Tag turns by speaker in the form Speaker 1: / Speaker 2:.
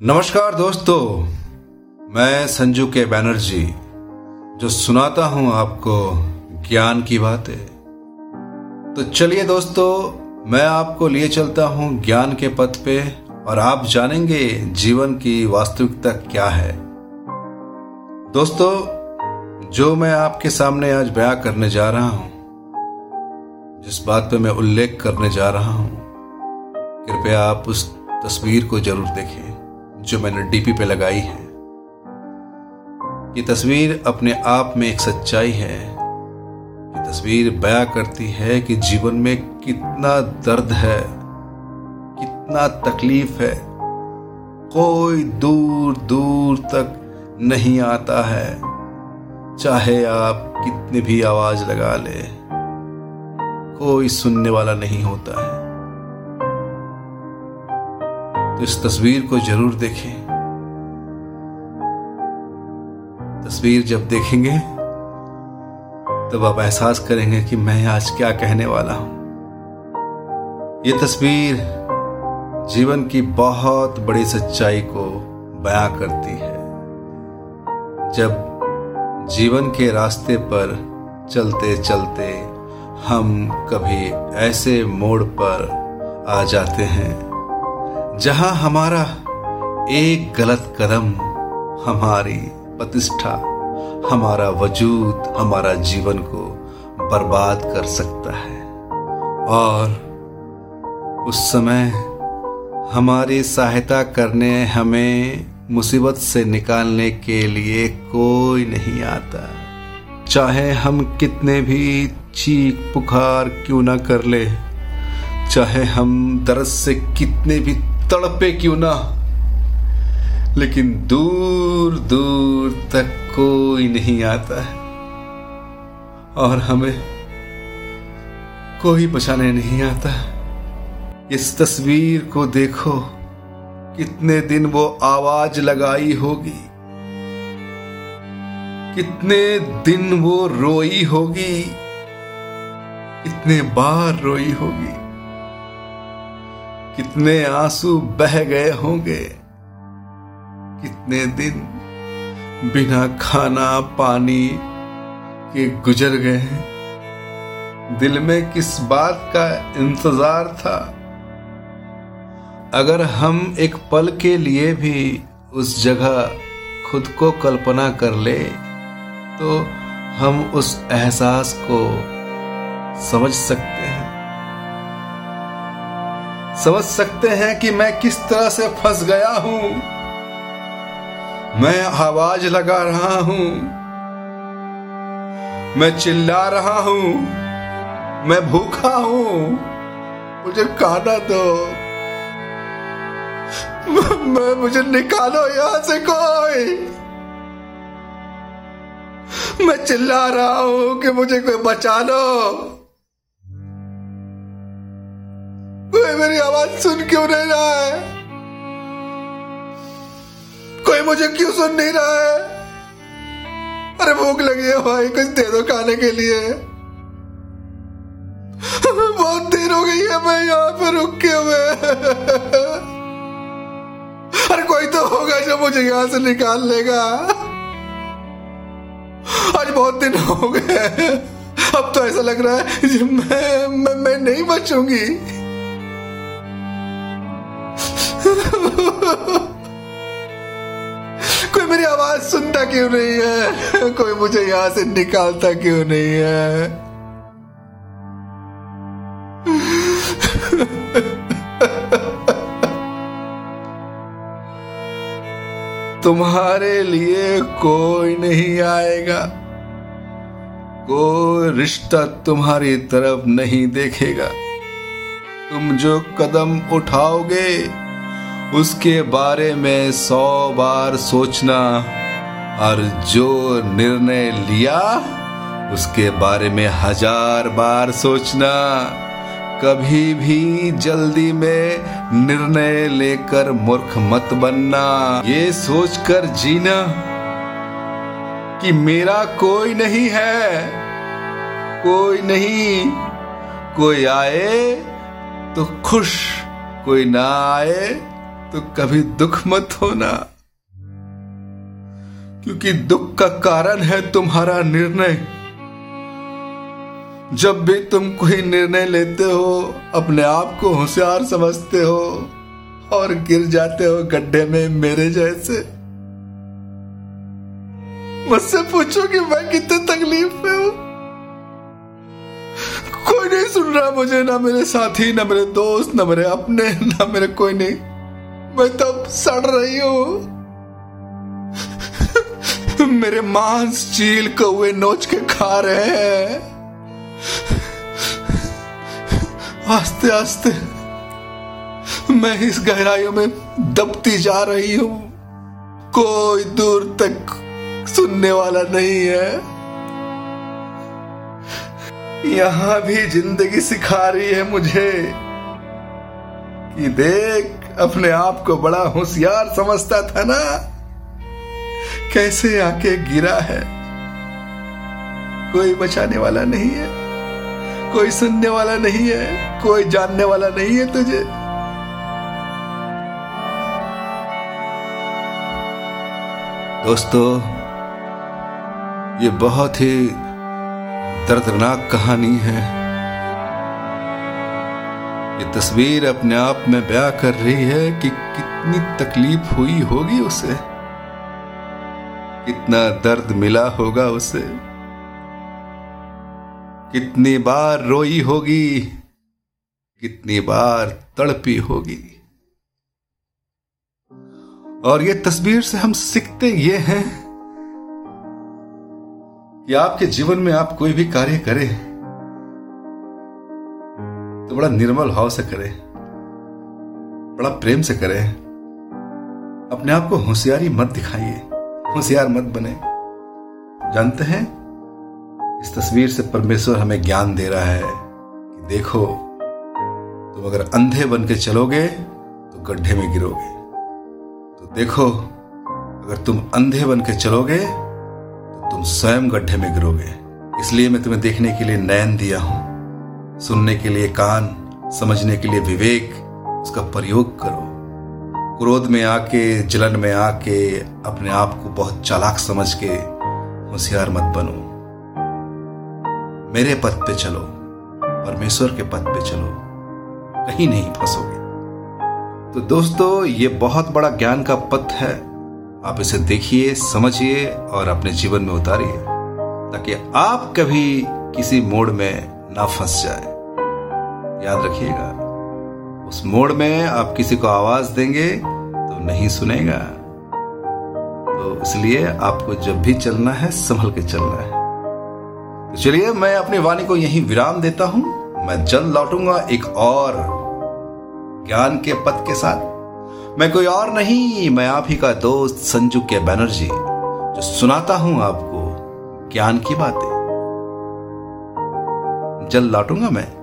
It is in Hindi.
Speaker 1: नमस्कार दोस्तों, मैं संजू के बैनर्जी जो सुनाता हूँ आपको ज्ञान की बातें। तो चलिए दोस्तों, मैं आपको लिए चलता हूँ ज्ञान के पथ पे, और आप जानेंगे जीवन की वास्तविकता क्या है। दोस्तों, जो मैं आपके सामने आज बया करने जा रहा हूँ, जिस बात पे मैं उल्लेख करने जा रहा हूँ, कृपया आप उस तस्वीर को ज़रूर देखें। जो मैंने डीपी पे लगाई है। ये तस्वीर अपने आप में एक सच्चाई है। ये तस्वीर बयां करती है कि जीवन में कितना दर्द है, कितना तकलीफ़ है। कोई दूर दूर तक नहीं आता है। चाहे आप कितनी भी आवाज़ लगा ले, कोई सुनने वाला नहीं होता है। तो इस तस्वीर को ज़रूर देखें। तस्वीर जब देखेंगे, तब आप एहसास करेंगे कि मैं आज क्या कहने वाला हूँ। ये तस्वीर जीवन की बहुत बड़ी सच्चाई को बयां करती है। जब जीवन के रास्ते पर चलते चलते हम कभी ऐसे मोड़ पर आ जाते हैं जहाँ हमारा एक गलत कदम, हमारी प्रतिष्ठा, हमारा वजूद, हमारा जीवन को बर्बाद कर सकता है। और उस समय हमारी सहायता करने, हमें मुसीबत से निकालने के लिए कोई नहीं आता। चाहे हम कितने भी चीख पुकार क्यों ना कर ले, चाहे हम दर्द से कितने भी तड़पे क्यों ना। लेकिन दूर दूर तक कोई नहीं आता है। और हमें कोई बचाने नहीं आता इस तस्वीर को देखो, कितने दिन वो आवाज़ लगाई होगी। कितने दिन वो रोई होगी। कितने बार रोई होगी। कितने आँसू बह गए होंगे। कितने दिन बिना खाना पानी के गुजर गए हैं। दिल में किस बात का इंतज़ार था? अगर हम एक पल के लिए भी उस जगह खुद को कल्पना कर ले तो हम उस एहसास को समझ सकते हैं। समझ सकते हैं कि मैं किस तरह से फंस गया हूँ। मैं आवाज़ लगा रहा हूँ। मैं चिल्ला रहा हूँ। मैं भूखा हूँ। मुझे खाना दो। मैं, मुझे निकालो यहाँ से कोई। मैं चिल्ला रहा हूँ कि मुझे कोई बचा लो। कोई मेरी आवाज़ सुन क्यों नहीं रहा है? कोई मुझे क्यों सुन नहीं रहा है? अरे भूख लगी है भाई कुछ दे दो खाने के लिए। बहुत देर हो गई है मैं यहाँ पे रुक हुए। अरे कोई तो होगा जो मुझे यहाँ से निकाल लेगा। आज बहुत दिन हो गए। अब तो ऐसा लग रहा है मैं मैं, मैं नहीं बचूँगी। कोई मेरी आवाज़ सुनता क्यों नहीं है? कोई मुझे यहाँ से निकालता क्यों नहीं है? तुम्हारे लिए कोई नहीं आएगा। कोई रिश्ता तुम्हारी तरफ़ नहीं देखेगा। तुम जो कदम उठाओगे उसके बारे में सौ बार सोचना और जो निर्णय लिया उसके बारे में हज़ार बार सोचना। कभी भी जल्दी में निर्णय लेकर मूर्ख मत बनना। ये सोचकर जीना कि मेरा कोई नहीं है, कोई नहीं। कोई आए तो खुश, कोई ना आए तो कभी दुख मत होना। क्योंकि दुख का कारण है तुम्हारा निर्णय। जब भी तुम कोई निर्णय लेते हो, अपने आप को होशियार समझते हो और गिर जाते हो गड्ढे में मेरे जैसे। मुझसे पूछो कि मैं कितने तकलीफ़ में हूँ। कोई नहीं सुन रहा मुझे, ना मेरे साथी, ना मेरे दोस्त, ना मेरे अपने, ना मेरे कोई नहीं। मैं तब सड़ रही हूँ। मेरे मांस चील कौए नोच के खा रहे हैं। आस्ते आस्ते, मैं इस गहराइयों में दबती जा रही हूँ। कोई दूर तक सुनने वाला नहीं है। यहाँ भी ज़िंदगी सिखा रही है मुझे कि देख अपने आप को बड़ा होशियार समझता था ना? कैसे आके गिरा है? कोई बचाने वाला नहीं है। कोई सुनने वाला नहीं है। कोई जानने वाला नहीं है तुझे। दोस्तों, ये बहुत ही दर्दनाक कहानी है। ये तस्वीर अपने आप में बयां कर रही है कि कितनी तकलीफ़ हुई होगी उसे। कितना दर्द मिला होगा उसे। कितनी बार रोई होगी, कितनी बार तड़पी होगी। और ये तस्वीर से हम सीखते ये हैं कि आपके जीवन में आप कोई भी कार्य करें। तो बड़ा निर्मल भाव से करें, बड़ा प्रेम से करें। अपने आप को होशियारी मत दिखाइए, होशियार मत बने। जानते हैं, इस तस्वीर से परमेश्वर हमें ज्ञान दे रहा है कि देखो, तुम अगर अंधे बन के चलोगे तो गड्ढे में गिरोगे। तो देखो, अगर तुम अंधे बन के चलोगे तो तुम स्वयं गड्ढे में गिरोगे। इसलिए मैं तुम्हें देखने के लिए नयन दिया हूँ। सुनने के लिए कान, समझने के लिए विवेक, उसका प्रयोग करो। क्रोध में आके, जलन में आके, अपने आप को बहुत चालाक समझ के होशियार मत बनो। मेरे पथ पे चलो, परमेश्वर के पथ पे चलो, कहीं नहीं फंसोगे। तो दोस्तों, ये बहुत बड़ा ज्ञान का पथ है। आप इसे देखिए, समझिए और अपने जीवन में उतारिए, ताकि आप कभी किसी मोड़ में ना फंस जाए। याद रखिएगा। उस मोड़ में आप किसी को आवाज़ देंगे तो नहीं सुनेगा। तो इसलिए आपको जब भी चलना है, संभल के चलना है। तो चलिए, मैं अपनी वाणी को यहीं विराम देता हूँ। मैं जल्द लौटूँगा एक और ज्ञान के पद के साथ। मैं कोई और नहीं, मैं आप ही का दोस्त संजू के बैनर्जी, जो सुनाता हूँ आपको ज्ञान की बातें। जल्द लौटूँगा मैं।